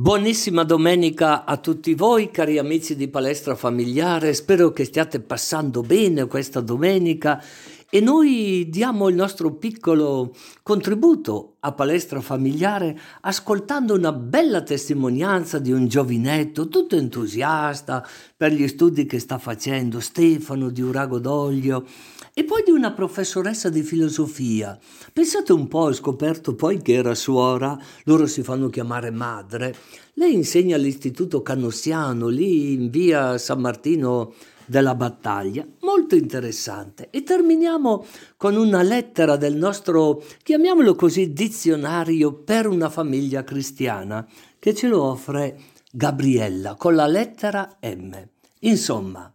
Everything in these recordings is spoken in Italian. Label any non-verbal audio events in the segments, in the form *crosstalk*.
Buonissima domenica a tutti voi, cari amici di Palestra Familiare. Spero che stiate passando bene questa domenica e noi diamo il nostro piccolo contributo a Palestra Familiare ascoltando una bella testimonianza di un giovinetto tutto entusiasta per gli studi che sta facendo, Stefano di Urago d'Olio e poi di una professoressa di filosofia. Pensate un po', ho scoperto poi che era suora, loro si fanno chiamare madre. Lei insegna all'Istituto Canossiano, lì in via San Martino della Battaglia, molto interessante. E terminiamo con una lettera del nostro, chiamiamolo così, dizionario per una famiglia cristiana, che ce lo offre Gabriella con la lettera M. Insomma,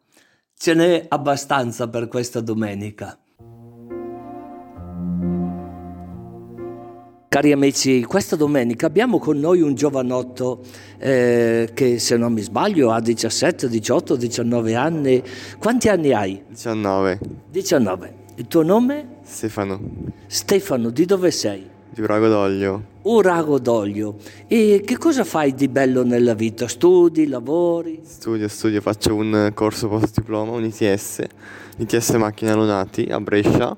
Ce n'è abbastanza per questa domenica. Cari amici, questa domenica abbiamo con noi un giovanotto eh, che se non mi sbaglio ha 17, 18, 19 anni. Quanti anni hai? 19. 19. Il tuo nome? Stefano. Stefano, di dove sei? Di Urago d'Olio. Urago d'Olio. E che cosa fai di bello nella vita? Studi, lavori? Studio, studio, faccio un corso post diploma, un ITS, ITS Macchina Lunati a Brescia,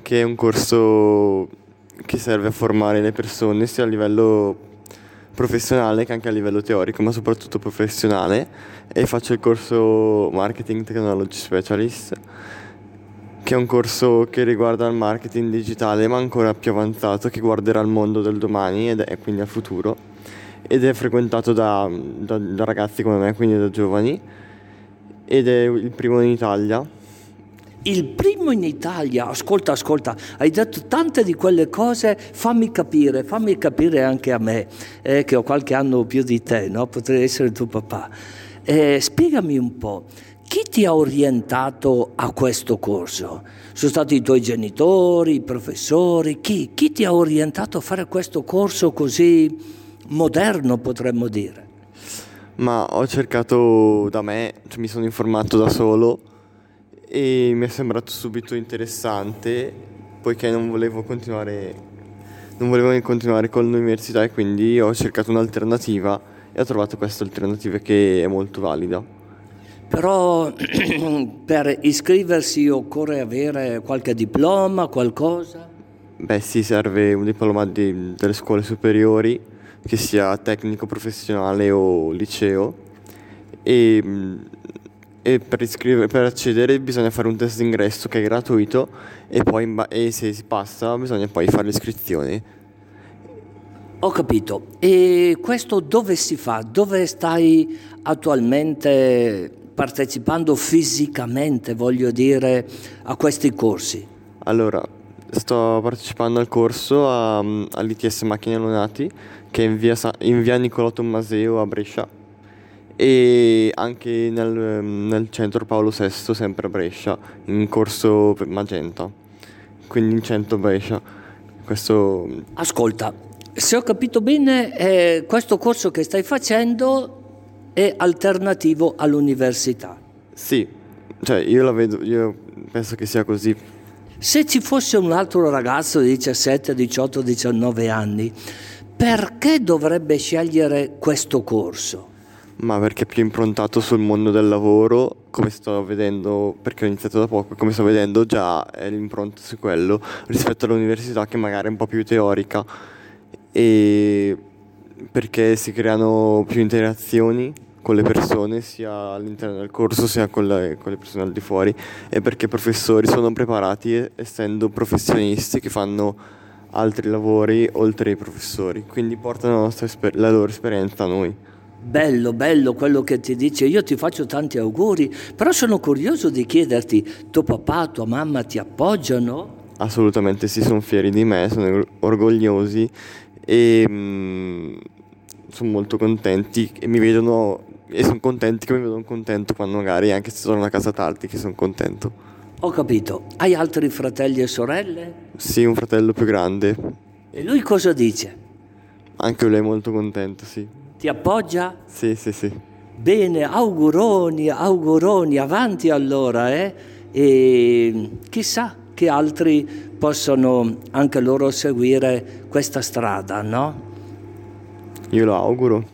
che è un corso che serve a formare le persone sia a livello professionale che anche a livello teorico, ma soprattutto professionale. E faccio il corso Marketing Technology Specialist che è un corso che riguarda il marketing digitale ma ancora più avanzato che guarderà il mondo del domani è quindi al futuro ed è frequentato da, da, da ragazzi come me, quindi da giovani ed è il primo in Italia. Il primo in Italia, ascolta, ascolta, hai detto tante di quelle cose, fammi capire, fammi capire anche a me, eh, che ho qualche anno più di te, no? potrei essere tuo papà. Eh, spiegami un po', chi ti ha orientato a questo corso? Sono stati i tuoi genitori, i professori? Chi? Chi ti ha orientato a fare questo corso così moderno, potremmo dire? Ma ho cercato da me, cioè mi sono informato da solo e mi è sembrato subito interessante poiché non volevo continuare, non volevo continuare con l'università e quindi ho cercato un'alternativa e ho trovato questa alternativa che è molto valida. Però *clears throat* per iscriversi occorre avere qualche diploma, qualcosa? Beh sì, serve un diploma di, delle scuole superiori, che sia tecnico professionale o liceo. E, e per, iscriver- per accedere bisogna fare un test d'ingresso che è gratuito e poi e se si passa bisogna poi fare l'iscrizione. Ho capito. E questo dove si fa? Dove stai attualmente partecipando fisicamente, voglio dire, a questi corsi? Allora, sto partecipando al corso a, all'ITS Macchine Lunati che è in via, in via Niccolò Tommaseo a Brescia e anche nel, nel, centro Paolo VI, sempre a Brescia, in corso Magenta, quindi in centro Brescia. Questo... Ascolta, se ho capito bene, eh, questo corso che stai facendo è alternativo all'università. Sì, cioè io la vedo, io penso che sia così. Se ci fosse un altro ragazzo di 17, 18, 19 anni, perché dovrebbe scegliere questo corso? Ma perché è più improntato sul mondo del lavoro, come sto vedendo, perché ho iniziato da poco, come sto vedendo già è l'impronta su quello rispetto all'università che magari è un po' più teorica. E perché si creano più interazioni con le persone sia all'interno del corso sia con le, con le, persone al di fuori e perché i professori sono preparati essendo professionisti che fanno altri lavori oltre ai professori quindi portano la, esper- la loro esperienza a noi Bello, bello quello che ti dice, io ti faccio tanti auguri, però sono curioso di chiederti, tuo papà, tua mamma ti appoggiano? Assolutamente sì, sono fieri di me, sono orgogliosi e mm, sono molto contenti e mi vedono e sono contenti che mi vedono contento quando magari anche se sono a casa tardi che sono contento. Ho capito. Hai altri fratelli e sorelle? Sì, un fratello più grande. E lui cosa dice? Anche lui è molto contento, sì. Ti appoggia? Sì, sì, sì. Bene, auguroni, auguroni, avanti allora, eh? E chissà che altri possano anche loro seguire questa strada, no? io lo auguro.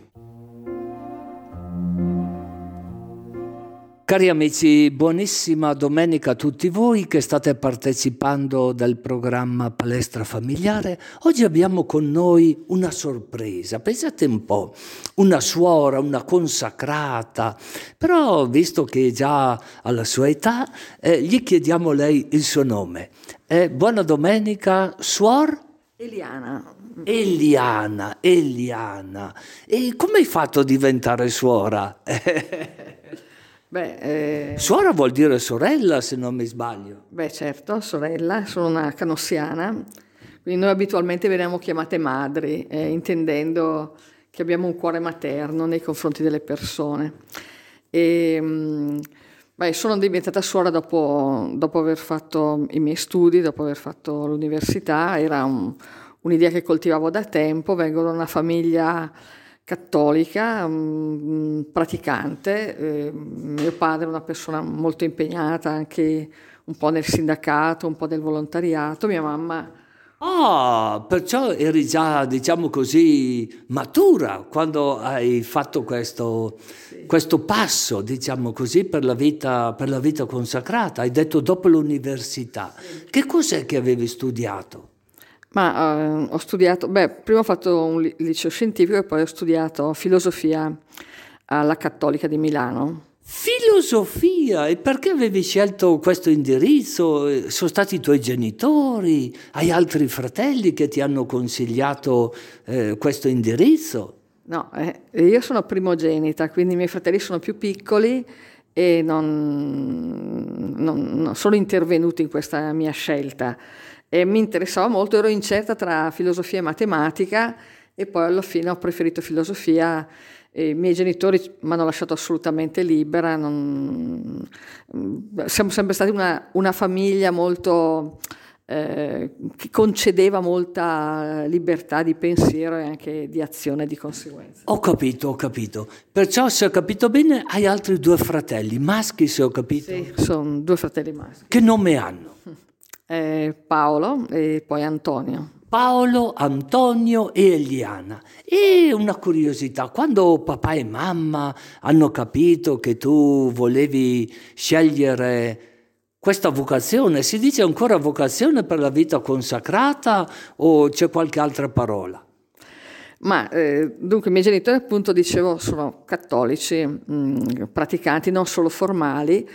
Cari amici, buonissima domenica a tutti voi che state partecipando del programma Palestra Familiare. Oggi abbiamo con noi una sorpresa, pensate un po', una suora, una consacrata, però visto che è già alla sua età, eh, gli chiediamo lei il suo nome. Eh, buona domenica, suor? Eliana. Eliana, Eliana. E come hai fatto a diventare suora? *laughs* Beh, eh... Suora vuol dire sorella, se non mi sbaglio. Beh, certo, sorella, sono una canossiana, quindi noi abitualmente veniamo chiamate madri, eh, intendendo che abbiamo un cuore materno nei confronti delle persone. E, mh, beh, sono diventata suora dopo, dopo, aver fatto i miei studi, dopo aver fatto l'università, era un, un'idea che coltivavo da tempo, vengo da una famiglia cattolica, um, praticante, eh, mio padre è una persona molto impegnata anche un po' nel sindacato, un po' nel volontariato, mia mamma... Ah, perciò eri già, diciamo così, matura quando hai fatto questo, sì. questo passo, diciamo così, per la, vita, per la vita consacrata. Hai detto dopo l'università. Sì. Che cos'è che avevi studiato? Ma eh, ho studiato, beh, prima ho fatto un liceo scientifico e poi ho studiato filosofia alla Cattolica di Milano. Filosofia? E perché avevi scelto questo indirizzo? Sono stati i tuoi genitori? Hai altri fratelli che ti hanno consigliato eh, questo indirizzo? No, eh, io sono primogenita, quindi i miei fratelli sono più piccoli e non, non, non sono intervenuti in questa mia scelta e mi interessava molto, ero incerta tra filosofia e matematica e poi alla fine ho preferito filosofia. I miei genitori mi hanno lasciato assolutamente libera, non... siamo sempre stati una, una famiglia molto... Eh, che concedeva molta libertà di pensiero e anche di azione di conseguenza. Ho capito, ho capito. Perciò se ho capito bene hai altri due fratelli maschi, se ho capito. Sì, sono due fratelli maschi. Che nome hanno? *laughs* eh, Paolo e poi Antonio. Paolo, Antonio e Eliana. E una curiosità, quando papà e mamma hanno capito che tu volevi scegliere questa vocazione, si dice ancora vocazione per la vita consacrata o c'è qualche altra parola? Ma eh, dunque i miei genitori appunto dicevo sono cattolici, mh, mm, praticanti non solo formali,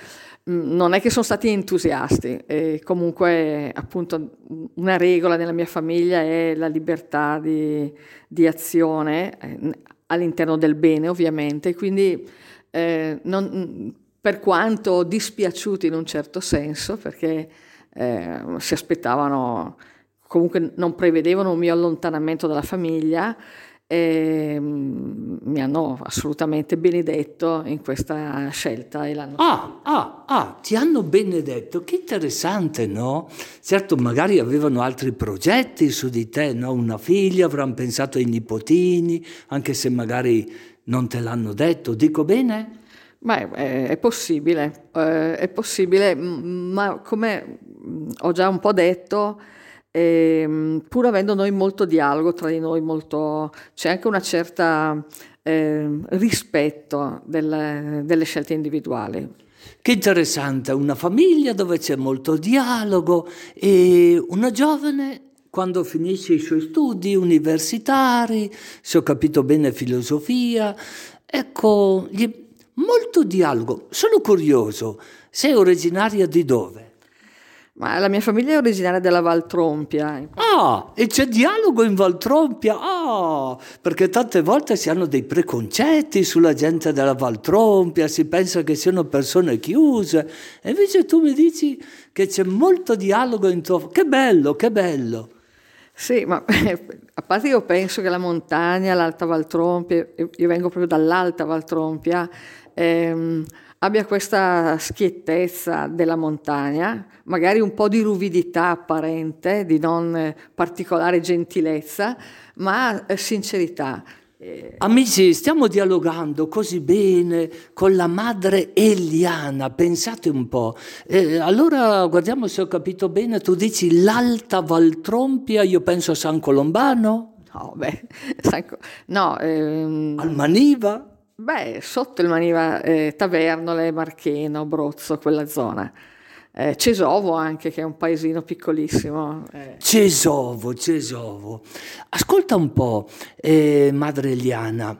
non è che sono stati entusiasti, e comunque appunto una regola nella mia famiglia è la libertà di, di azione eh, all'interno del bene ovviamente, quindi eh, non, per quanto dispiaciuti in un certo senso, perché eh, si aspettavano, comunque non prevedevano un mio allontanamento dalla famiglia, e mm, mi hanno assolutamente benedetto in questa scelta. E l'hanno ah, ah, ah, ti hanno benedetto, che interessante, no? Certo, magari avevano altri progetti su di te, no? Una figlia, avranno pensato ai nipotini, anche se magari non te l'hanno detto, dico bene? Beh, è possibile, eh, è possibile, ma come ho già un po' detto, e, ehm, pur avendo noi molto dialogo tra di noi, molto, c'è anche una certa eh, rispetto delle, delle scelte individuali. Che interessante, una famiglia dove c'è molto dialogo e una giovane quando finisce i suoi studi universitari, se ho capito bene filosofia, ecco, molto dialogo. Sono curioso, sei originaria di dove? Ma la mia famiglia è originaria della Valtrompia. Ah, e c'è dialogo in Valtrompia? Ah, perché tante volte si hanno dei preconcetti sulla gente della Valtrompia, si pensa che siano persone chiuse. E invece tu mi dici che c'è molto dialogo in tuo... Che bello, che bello. Sì, ma *laughs* a parte io penso che la montagna, l'Alta Valtrompia, io vengo proprio dall'Alta Valtrompia, ehm, abbia questa schiettezza della montagna, magari un po' di ruvidità apparente, di non particolare gentilezza, ma eh, sincerità. Eh, Amici, stiamo dialogando così bene con la madre Eliana, pensate un po'. Eh, allora guardiamo se ho capito bene, tu dici l'Alta Valtrompia, io penso a San Colombano? No, beh, *laughs* no. Ehm, Al Maniva? Beh, sotto il Maniva, eh, Tavernole, Marcheno, Brozzo, quella zona. Eh, Cesovo anche, che è un paesino piccolissimo. Eh. Cesovo, Cesovo. Ascolta un po', eh, madre Eliana,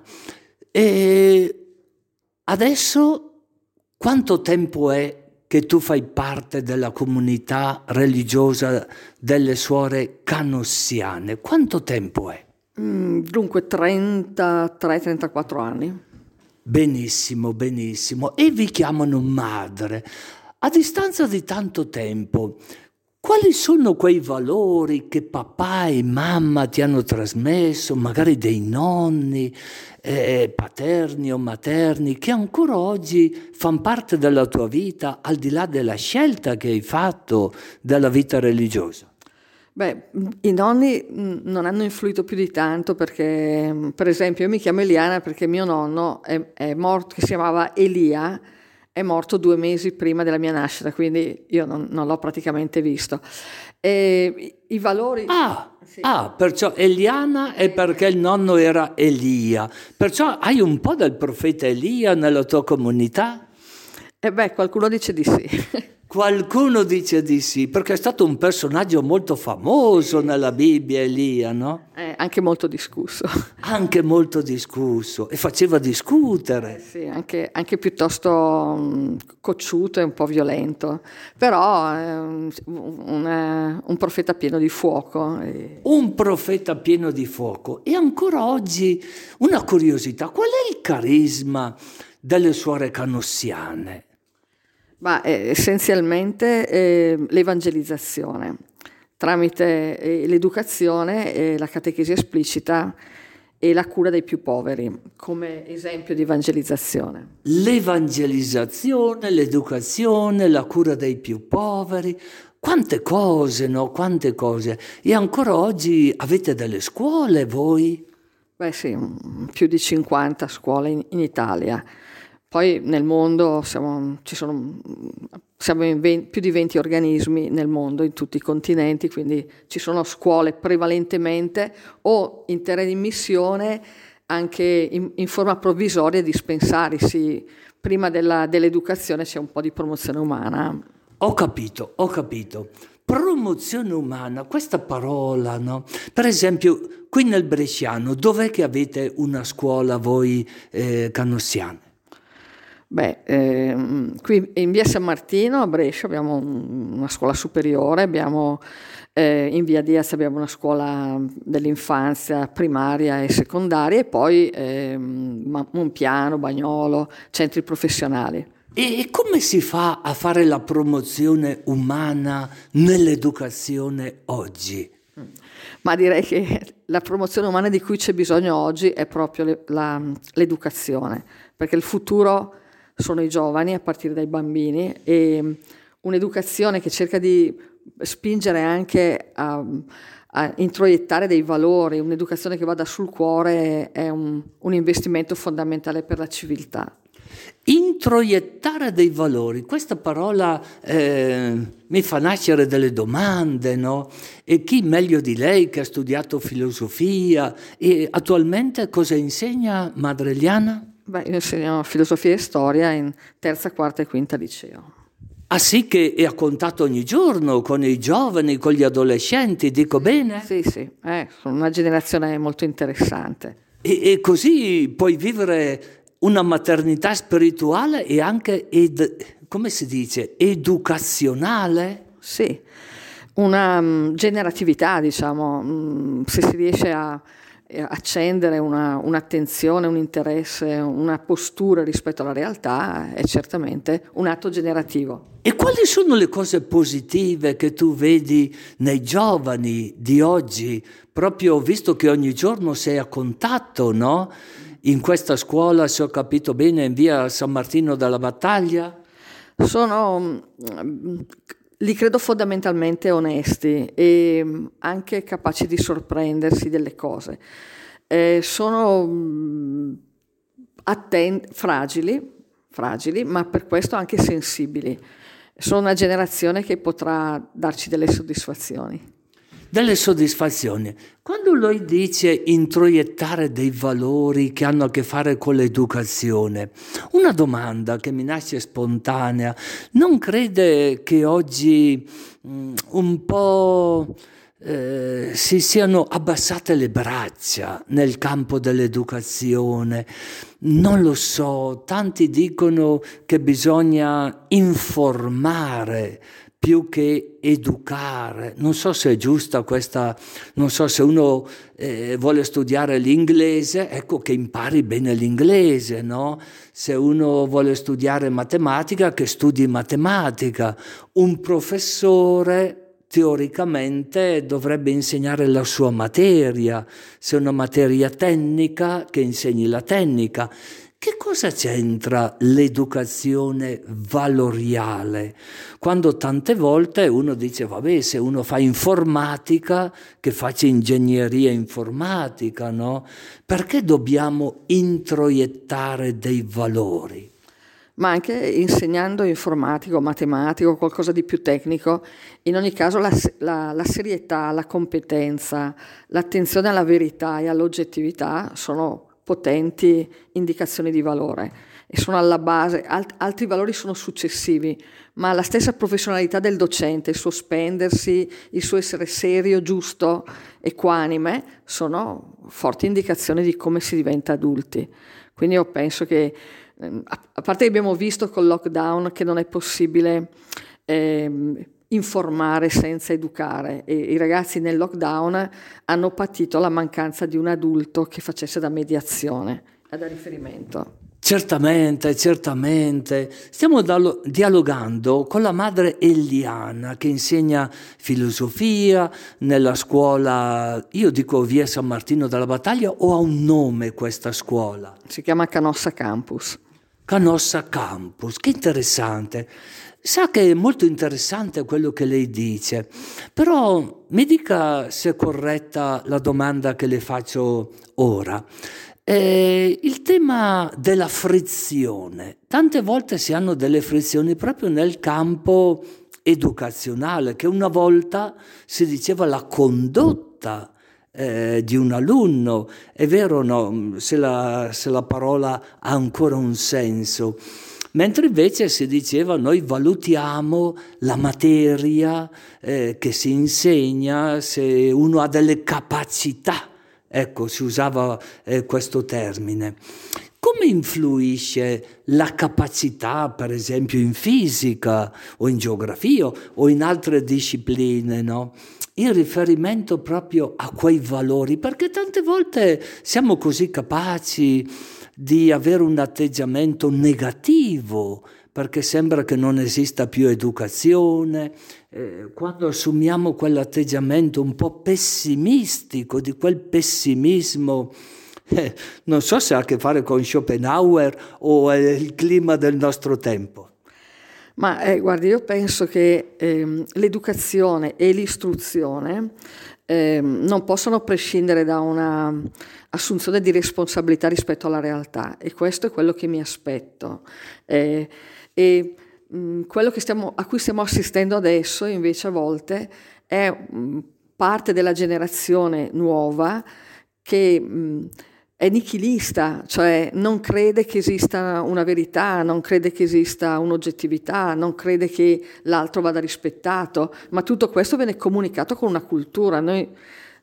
eh, adesso quanto tempo è che tu fai parte della comunità religiosa delle suore canossiane? Quanto tempo è? Mm, dunque 33-34 anni. Benissimo, benissimo. E vi chiamano madre. A distanza di tanto tempo, quali sono quei valori che papà e mamma ti hanno trasmesso, magari dei nonni, eh, paterni o materni, che ancora oggi fanno parte della tua vita, al di là della scelta che hai fatto della vita religiosa? Beh, i nonni non hanno influito più di tanto perché, per esempio, io mi chiamo Eliana perché mio nonno è, è morto, che si chiamava Elia, è morto due mesi prima della mia nascita, quindi io non, non l'ho praticamente visto. E i valori... Ah, sì. ah, perciò Eliana è perché il nonno era Elia. Perciò hai un po' del profeta Elia nella tua comunità? Eh beh, qualcuno dice di sì. *laughs* Qualcuno dice di sì, perché è stato un personaggio molto famoso nella Bibbia, Elia, no? Eh, anche molto discusso. *laughs* Anche molto discusso e faceva discutere. Eh sì, anche, anche piuttosto um, cocciuto e un po' violento, però è un, un, un profeta pieno di fuoco. E... Un profeta pieno di fuoco. E ancora oggi una curiosità, qual è il carisma delle suore canossiane? Ma eh, essenzialmente eh, l'evangelizzazione tramite eh, l'educazione, e la catechesi esplicita e la cura dei più poveri come esempio di evangelizzazione. L'evangelizzazione, l'educazione, la cura dei più poveri, quante cose, no? Quante cose. E ancora oggi avete delle scuole voi? Beh sì, più di 50 scuole in, in Italia. Poi nel mondo siamo, sono, siamo in 20, più di 20 organismi nel mondo, in tutti i continenti, quindi ci sono scuole prevalentemente o in terra di missione anche in, in forma provvisoria dispensari. Sì, prima della, dell'educazione c'è un po' di promozione umana. Ho capito, ho capito. Promozione umana, questa parola, no? Per esempio, qui nel Bresciano, dov'è che avete una scuola voi eh, canossiane? Beh, ehm, qui in via San Martino a Brescia abbiamo una scuola superiore, abbiamo, eh, in via Diaz abbiamo una scuola dell'infanzia primaria e secondaria e poi eh, Monpiano, Bagnolo, centri professionali. E come si fa a fare la promozione umana nell'educazione oggi? Ma direi che la promozione umana di cui c'è bisogno oggi è proprio le, la, l'educazione, perché il futuro sono i giovani a partire dai bambini e un'educazione che cerca di spingere anche a, a introiettare dei valori, un'educazione che vada sul cuore è un, un investimento fondamentale per la civiltà. Introiettare dei valori, questa parola eh, mi fa nascere delle domande, no? E chi meglio di lei che ha studiato filosofia e attualmente cosa insegna Madre Eliana? Beh, io insegno filosofia e storia in terza, quarta e quinta liceo. Ah sì, che è a contatto ogni giorno con i giovani, con gli adolescenti, dico bene? Sì, sì, eh, sono una generazione molto interessante. E, e, così puoi vivere una maternità spirituale e anche, ed, come si dice, educazionale? Sì, una um, generatività, diciamo, um, se si riesce a accendere una, un'attenzione, un interesse, una postura rispetto alla realtà è certamente un atto generativo. E quali sono le cose positive che tu vedi nei giovani di oggi, proprio visto che ogni giorno sei a contatto, no? In questa scuola, se ho capito bene, in via San Martino della Battaglia? Sono li credo fondamentalmente onesti e mm, anche capaci di sorprendersi delle cose. Eh, sono mm, atten- fragili, fragili, ma per questo anche sensibili. Sono una generazione che potrà darci delle soddisfazioni. Delle soddisfazioni. Quando lui dice introiettare dei valori che hanno a che fare con l'educazione, una domanda che mi nasce spontanea, non crede che oggi mm, un po' eh, si siano abbassate le braccia nel campo dell'educazione. Non lo so, tanti dicono che bisogna informare più che educare. Non so se è giusta questa, non so se uno eh, vuole studiare l'inglese, ecco che impari bene l'inglese, no? Se uno vuole studiare matematica, che studi matematica. Un professore teoricamente dovrebbe insegnare la sua materia, se è una materia tecnica che insegni la tecnica. Che cosa c'entra l'educazione valoriale? Quando tante volte uno dice, vabbè, se uno fa informatica, che faccia ingegneria informatica, no? Perché dobbiamo introiettare dei valori? ma anche insegnando informatico, matematico, qualcosa di più tecnico, in ogni caso la, la, la, serietà, la competenza, l'attenzione alla verità e all'oggettività sono potenti indicazioni di valore e sono alla base, alt, altri valori sono successivi, ma la stessa professionalità del docente, il suo spendersi, il suo essere serio, giusto, equanime, sono forti indicazioni di come si diventa adulti. Quindi io penso che Ehm, a parte che abbiamo visto col lockdown che non è possibile eh, informare senza educare e i ragazzi nel lockdown hanno patito la mancanza di un adulto che facesse da mediazione, da riferimento. Certamente, certamente. Stiamo dialogando con la madre Eliana che insegna filosofia nella scuola, io dico via San Martino della Battaglia o ha un nome questa scuola? Si chiama Canossa Campus. Canossa Campus, che interessante. Sa che è molto interessante quello che lei dice, però mi dica se è corretta la domanda che le faccio ora. Eh, il tema della frizione. Tante volte si hanno delle frizioni proprio nel campo educazionale, che una volta si diceva la condotta eh, di un alunno. È vero no, se la, se la parola ha ancora un senso mentre invece si diceva noi valutiamo la materia eh, che si insegna se uno ha delle capacità Ecco, si usava eh, questo termine. Come influisce la capacità, per esempio, in fisica o in geografia o in altre discipline, no? in riferimento proprio a quei valori? Perché tante volte siamo così capaci di avere un atteggiamento negativo perché sembra che non esista più educazione. Eh, quando assumiamo quell'atteggiamento un po' pessimistico, di quel pessimismo, eh, non so se ha a che fare con Schopenhauer o è il clima del nostro tempo. Ma eh, guardi, io penso che ehm, l'educazione e l'istruzione ehm, non possono prescindere da una assunzione di responsabilità rispetto alla realtà e questo è quello che mi aspetto. Eh, e mh, mm, quello stiamo, a cui stiamo assistendo adesso invece a volte è mh, mm, parte della generazione nuova che mh, mm, è nichilista, cioè non crede che esista una verità, non crede che esista un'oggettività, non crede che l'altro vada rispettato, ma tutto questo viene comunicato con una cultura. Noi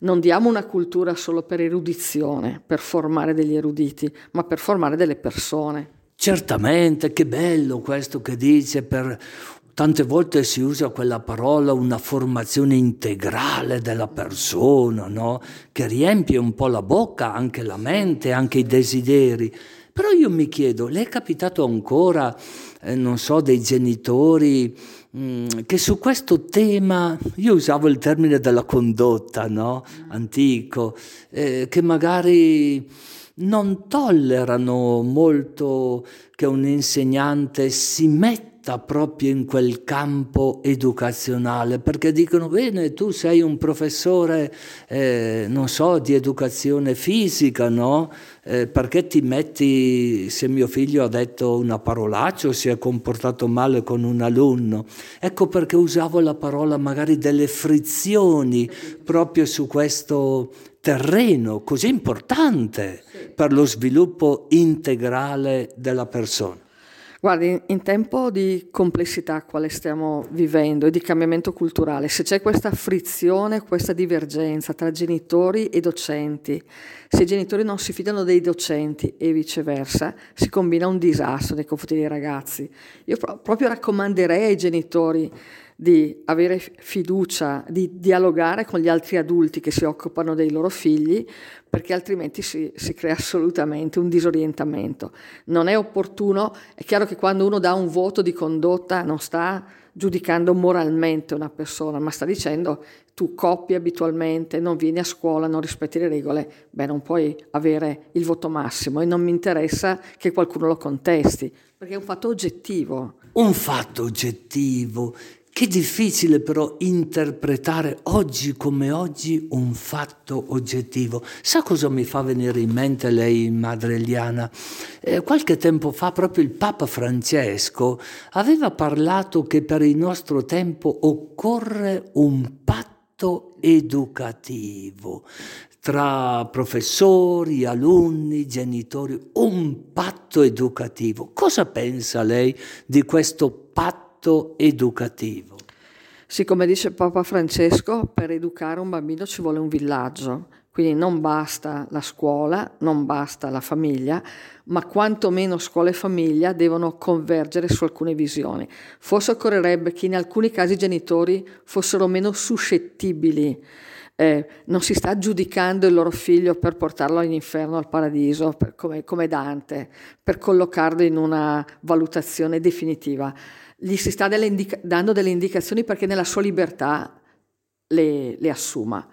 non diamo una cultura solo per erudizione, per formare degli eruditi, ma per formare delle persone. Certamente, che bello questo che dice, per tante volte si usa quella parola una formazione integrale della persona, no? che riempie un po' la bocca, anche la mente, anche i desideri. Però io mi chiedo, le è capitato ancora, eh, non so, dei genitori mh, mm, che su questo tema, io usavo il termine della condotta, no? Antico, eh, che magari non tollerano molto che un insegnante si metta metta proprio in quel campo educazionale, perché dicono bene, tu sei un professore, eh, non so, di educazione fisica, no? Eh, perché ti metti, se mio figlio ha detto una parolaccia o si è comportato male con un alunno, ecco perché usavo la parola magari delle frizioni proprio su questo terreno così importante per lo sviluppo integrale della persona. Guardi, in tempo di complessità quale stiamo vivendo e di cambiamento culturale, se c'è questa frizione, questa divergenza tra genitori e docenti, se i genitori non si fidano dei docenti e viceversa, si combina un disastro nei confronti dei ragazzi. Io proprio raccomanderei ai genitori di avere fiducia, di dialogare con gli altri adulti che si occupano dei loro figli, perché altrimenti si, si, crea assolutamente un disorientamento. Non è opportuno, è chiaro che quando uno dà un voto di condotta non sta giudicando moralmente una persona, ma sta dicendo tu coppi abitualmente, non vieni a scuola, non rispetti le regole, beh non puoi avere il voto massimo e non mi interessa che qualcuno lo contesti, perché è un fatto oggettivo. Un fatto oggettivo che difficile però interpretare oggi come oggi un fatto oggettivo. Sa cosa mi fa venire in mente lei, madre Eliana? Eh, qualche tempo fa proprio il Papa Francesco aveva parlato che per il nostro tempo occorre un patto educativo tra professori, alunni, genitori, un patto educativo. Cosa pensa lei di questo patto? Atto educativo. Sì, dice Papa Francesco, per educare un bambino ci vuole un villaggio, quindi non basta la scuola, non basta la famiglia, ma quantomeno scuola e famiglia devono convergere su alcune visioni. Forse occorrerebbe che in alcuni casi i genitori fossero meno suscettibili eh, non si sta giudicando il loro figlio per portarlo all'inferno, al paradiso, per, come, come Dante, per collocarlo in una valutazione definitiva gli si sta delle indica- dando delle indicazioni perché nella sua libertà le, le assuma.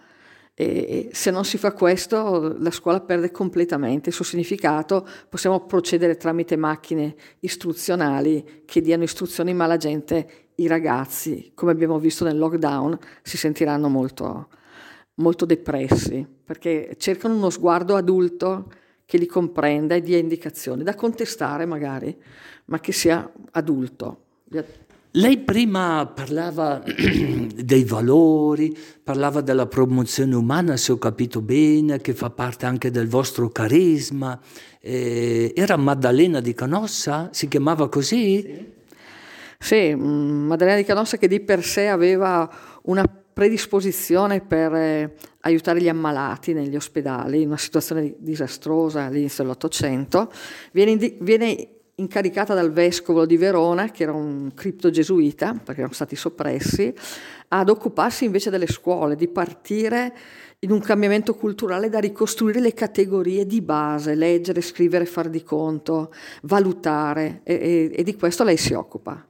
E se non si fa questo, la scuola perde completamente il suo significato. Possiamo procedere tramite macchine istruzionali che diano istruzioni, ma la gente, i ragazzi, come abbiamo visto nel lockdown, si sentiranno molto, molto depressi perché cercano uno sguardo adulto che li comprenda e dia indicazioni, da contestare magari, ma che sia adulto. Lei prima parlava *clears throat* dei valori, parlava della promozione umana, se ho capito bene, che fa parte anche del vostro carisma. Eh, era Maddalena di Canossa? Si chiamava così? Sì. sì, mm, Maddalena di Canossa che di per sé aveva una predisposizione per eh, aiutare gli ammalati negli ospedali in una situazione disastrosa all'inizio dell'Ottocento, viene, viene incaricata dal vescovo di Verona, che era un criptogesuita, perché erano stati soppressi, ad occuparsi invece delle scuole, di partire in un cambiamento culturale da ricostruire le categorie di base, leggere, scrivere, far di conto, valutare, e, e, e di questo lei si occupa.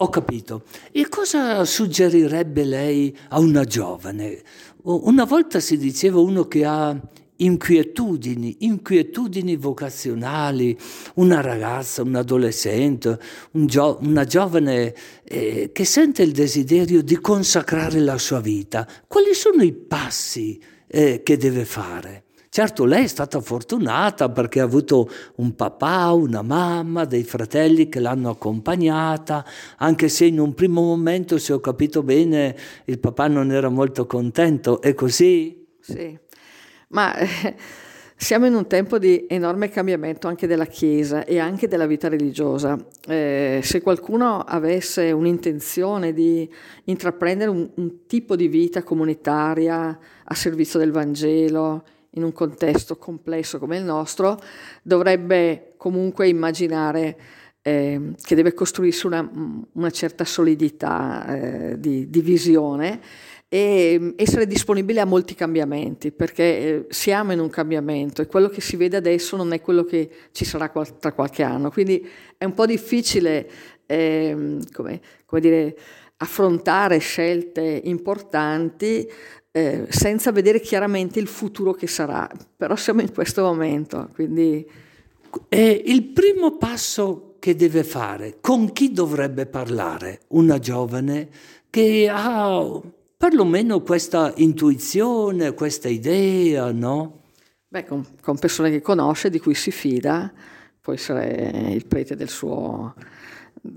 Ho capito. E cosa suggerirebbe lei a una giovane? Una volta si diceva uno che ha inquietudini, inquietudini vocazionali, una ragazza, un adolescente, un gio- una giovane eh, che sente il desiderio di consacrare la sua vita, quali sono i passi eh, che deve fare? Certo, lei è stata fortunata perché ha avuto un papà, una mamma, dei fratelli che l'hanno accompagnata, anche se in un primo momento, se ho capito bene, il papà non era molto contento. È così? Sì. Ma eh, siamo in un tempo di enorme cambiamento anche della Chiesa e anche della vita religiosa. Eh, se qualcuno avesse un'intenzione di intraprendere un, un tipo di vita comunitaria a servizio del Vangelo, in un contesto complesso come il nostro, dovrebbe comunque immaginare eh, che deve costruirsi una, una certa solidità eh, di, di, visione e mm, essere disponibile a molti cambiamenti, perché eh, siamo in un cambiamento e quello che si vede adesso non è quello che ci sarà tra qualche anno. Quindi è un po' difficile eh, come, come dire, affrontare scelte importanti eh, senza vedere chiaramente il futuro che sarà, però siamo in questo momento. Quindi... il primo passo che deve fare? Con chi dovrebbe parlare una giovane che ha perlomeno questa intuizione, questa idea, no? Beh, con, con persone che conosce, di cui si fida, può essere il prete del suo,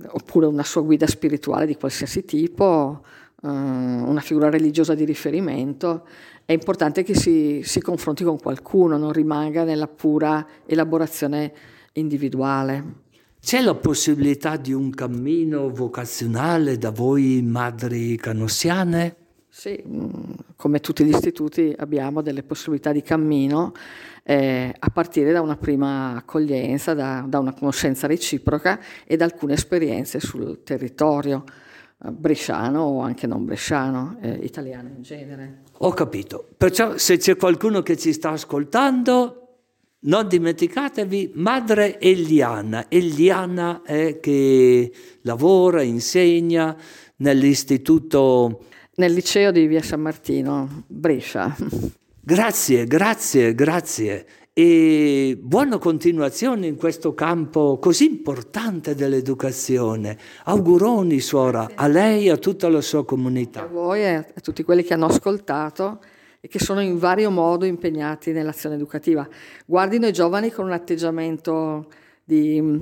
oppure una sua guida spirituale di qualsiasi tipo, eh, una figura religiosa di riferimento. È importante che si, si confronti con qualcuno, non rimanga nella pura elaborazione individuale. C'è la possibilità di un cammino vocazionale da voi madri canossiane? Sì, mm, come tutti gli istituti abbiamo delle possibilità di cammino eh, a partire da una prima accoglienza, da, da, una conoscenza reciproca e da alcune esperienze sul territorio eh, bresciano o anche non bresciano, eh, italiano in genere. Ho capito. Perciò se c'è qualcuno che ci sta ascoltando, non dimenticatevi Madre Eliana. Eliana è che lavora, insegna nell'istituto... Nel liceo di Via San Martino, Brescia. Grazie, grazie, grazie. E buona continuazione in questo campo così importante dell'educazione. Auguroni, suora, a lei e a tutta la sua comunità. A voi e a tutti quelli che hanno ascoltato e che sono in vario modo impegnati nell'azione educativa. Guardino i giovani con un atteggiamento di,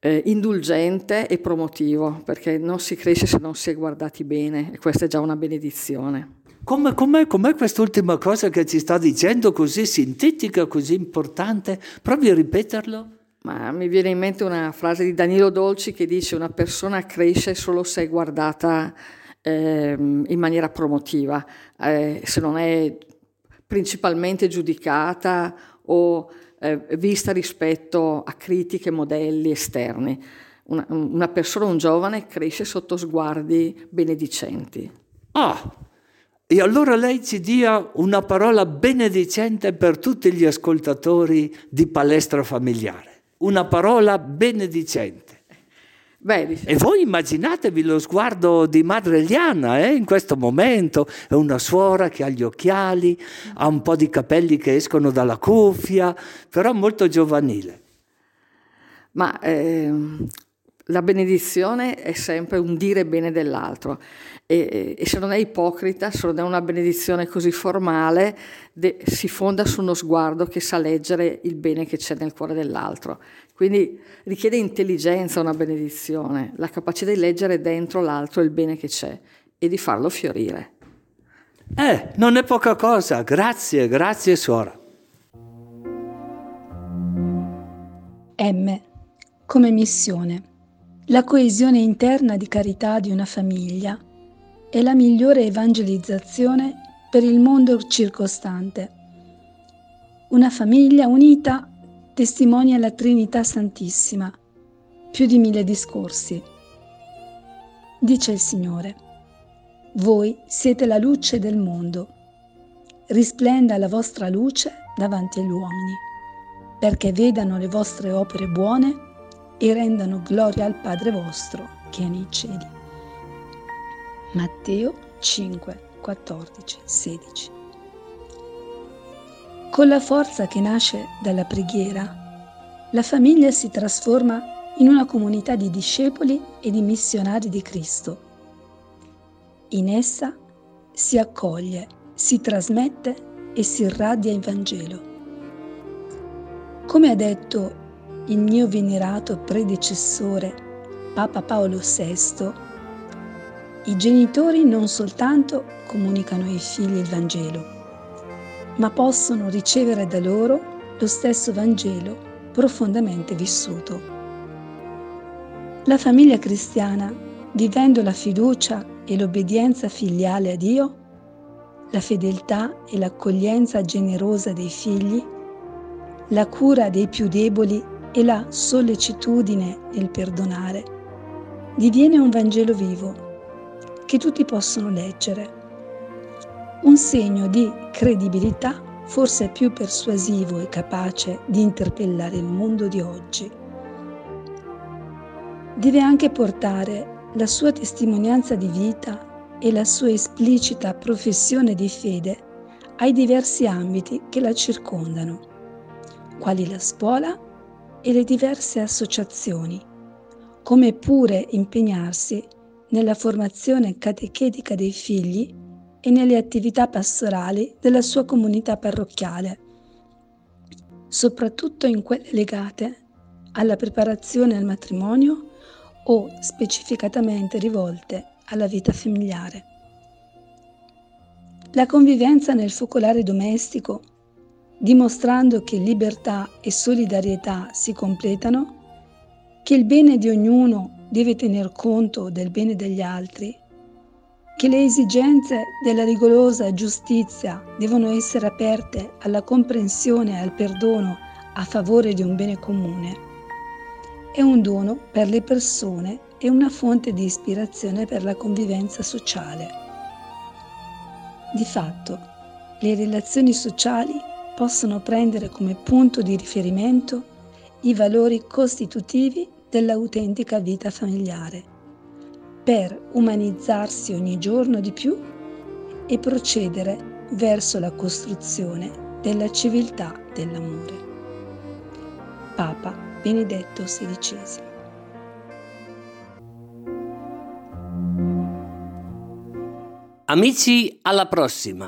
eh, indulgente e promotivo, perché non si cresce se non si è guardati bene e questa è già una benedizione. Come, com'è, com'è quest'ultima cosa che ci sta dicendo, così sintetica, così importante? Provi a ripeterlo. Ma mi viene in mente una frase di Danilo Dolci che dice una persona cresce solo se è guardata eh, in maniera promotiva, eh, se non è principalmente giudicata o eh, vista rispetto a critiche, modelli esterni. Una, una, persona, un giovane, cresce sotto sguardi benedicenti. Ah, e allora lei ci dia una parola benedicente per tutti gli ascoltatori di palestra familiare. Una parola benedicente. Beh. E voi immaginatevi lo sguardo di madre Eliana eh, in questo momento, è una suora che ha gli occhiali, ha un po' di capelli che escono dalla cuffia, però molto giovanile. Ma eh, la benedizione è sempre un dire bene dell'altro e, e, se non è ipocrita, se non è una benedizione così formale, de, si fonda su uno sguardo che sa leggere il bene che c'è nel cuore dell'altro. Quindi richiede intelligenza una benedizione, la capacità di leggere dentro l'altro il bene che c'è e di farlo fiorire. Eh, non è poca cosa, grazie, grazie suora. M. Come missione. La coesione interna di carità di una famiglia è la migliore evangelizzazione per il mondo circostante. Una famiglia unita testimonia la Trinità Santissima, più di mille discorsi. Dice il Signore, voi siete la luce del mondo, risplenda la vostra luce davanti agli uomini, perché vedano le vostre opere buone e rendano gloria al Padre vostro che è nei cieli. Matteo 5, 14, 16. Con la forza che nasce dalla preghiera, la famiglia si trasforma in una comunità di discepoli e di missionari di Cristo. In essa si accoglie, si trasmette e si irradia il Vangelo. Come ha detto il mio venerato predecessore Papa Paolo VI, i genitori non soltanto comunicano ai figli il Vangelo, ma possono ricevere da loro lo stesso Vangelo profondamente vissuto. La famiglia cristiana, vivendo la fiducia e l'obbedienza filiale a Dio, la fedeltà e l'accoglienza generosa dei figli, la cura dei più deboli e la sollecitudine nel perdonare, diviene un Vangelo vivo che tutti possono leggere. Un segno di credibilità forse più persuasivo e capace di interpellare il mondo di oggi. Deve anche portare la sua testimonianza di vita e la sua esplicita professione di fede ai diversi ambiti che la circondano, quali la scuola e le diverse associazioni, come pure impegnarsi nella formazione catechetica dei figli e nelle attività pastorali della sua comunità parrocchiale, soprattutto in quelle legate alla preparazione al matrimonio o specificatamente rivolte alla vita familiare. La convivenza nel focolare domestico, dimostrando che libertà e solidarietà si completano, che il bene di ognuno deve tener conto del bene degli altri, che le esigenze della rigorosa giustizia devono essere aperte alla comprensione e al perdono a favore di un bene comune, è un dono per le persone e una fonte di ispirazione per la convivenza sociale. Di fatto, le relazioni sociali possono prendere come punto di riferimento i valori costitutivi dell'autentica vita familiare, per umanizzarsi ogni giorno di più e procedere verso la costruzione della civiltà dell'amore. Papa Benedetto XVI Amici, alla prossima!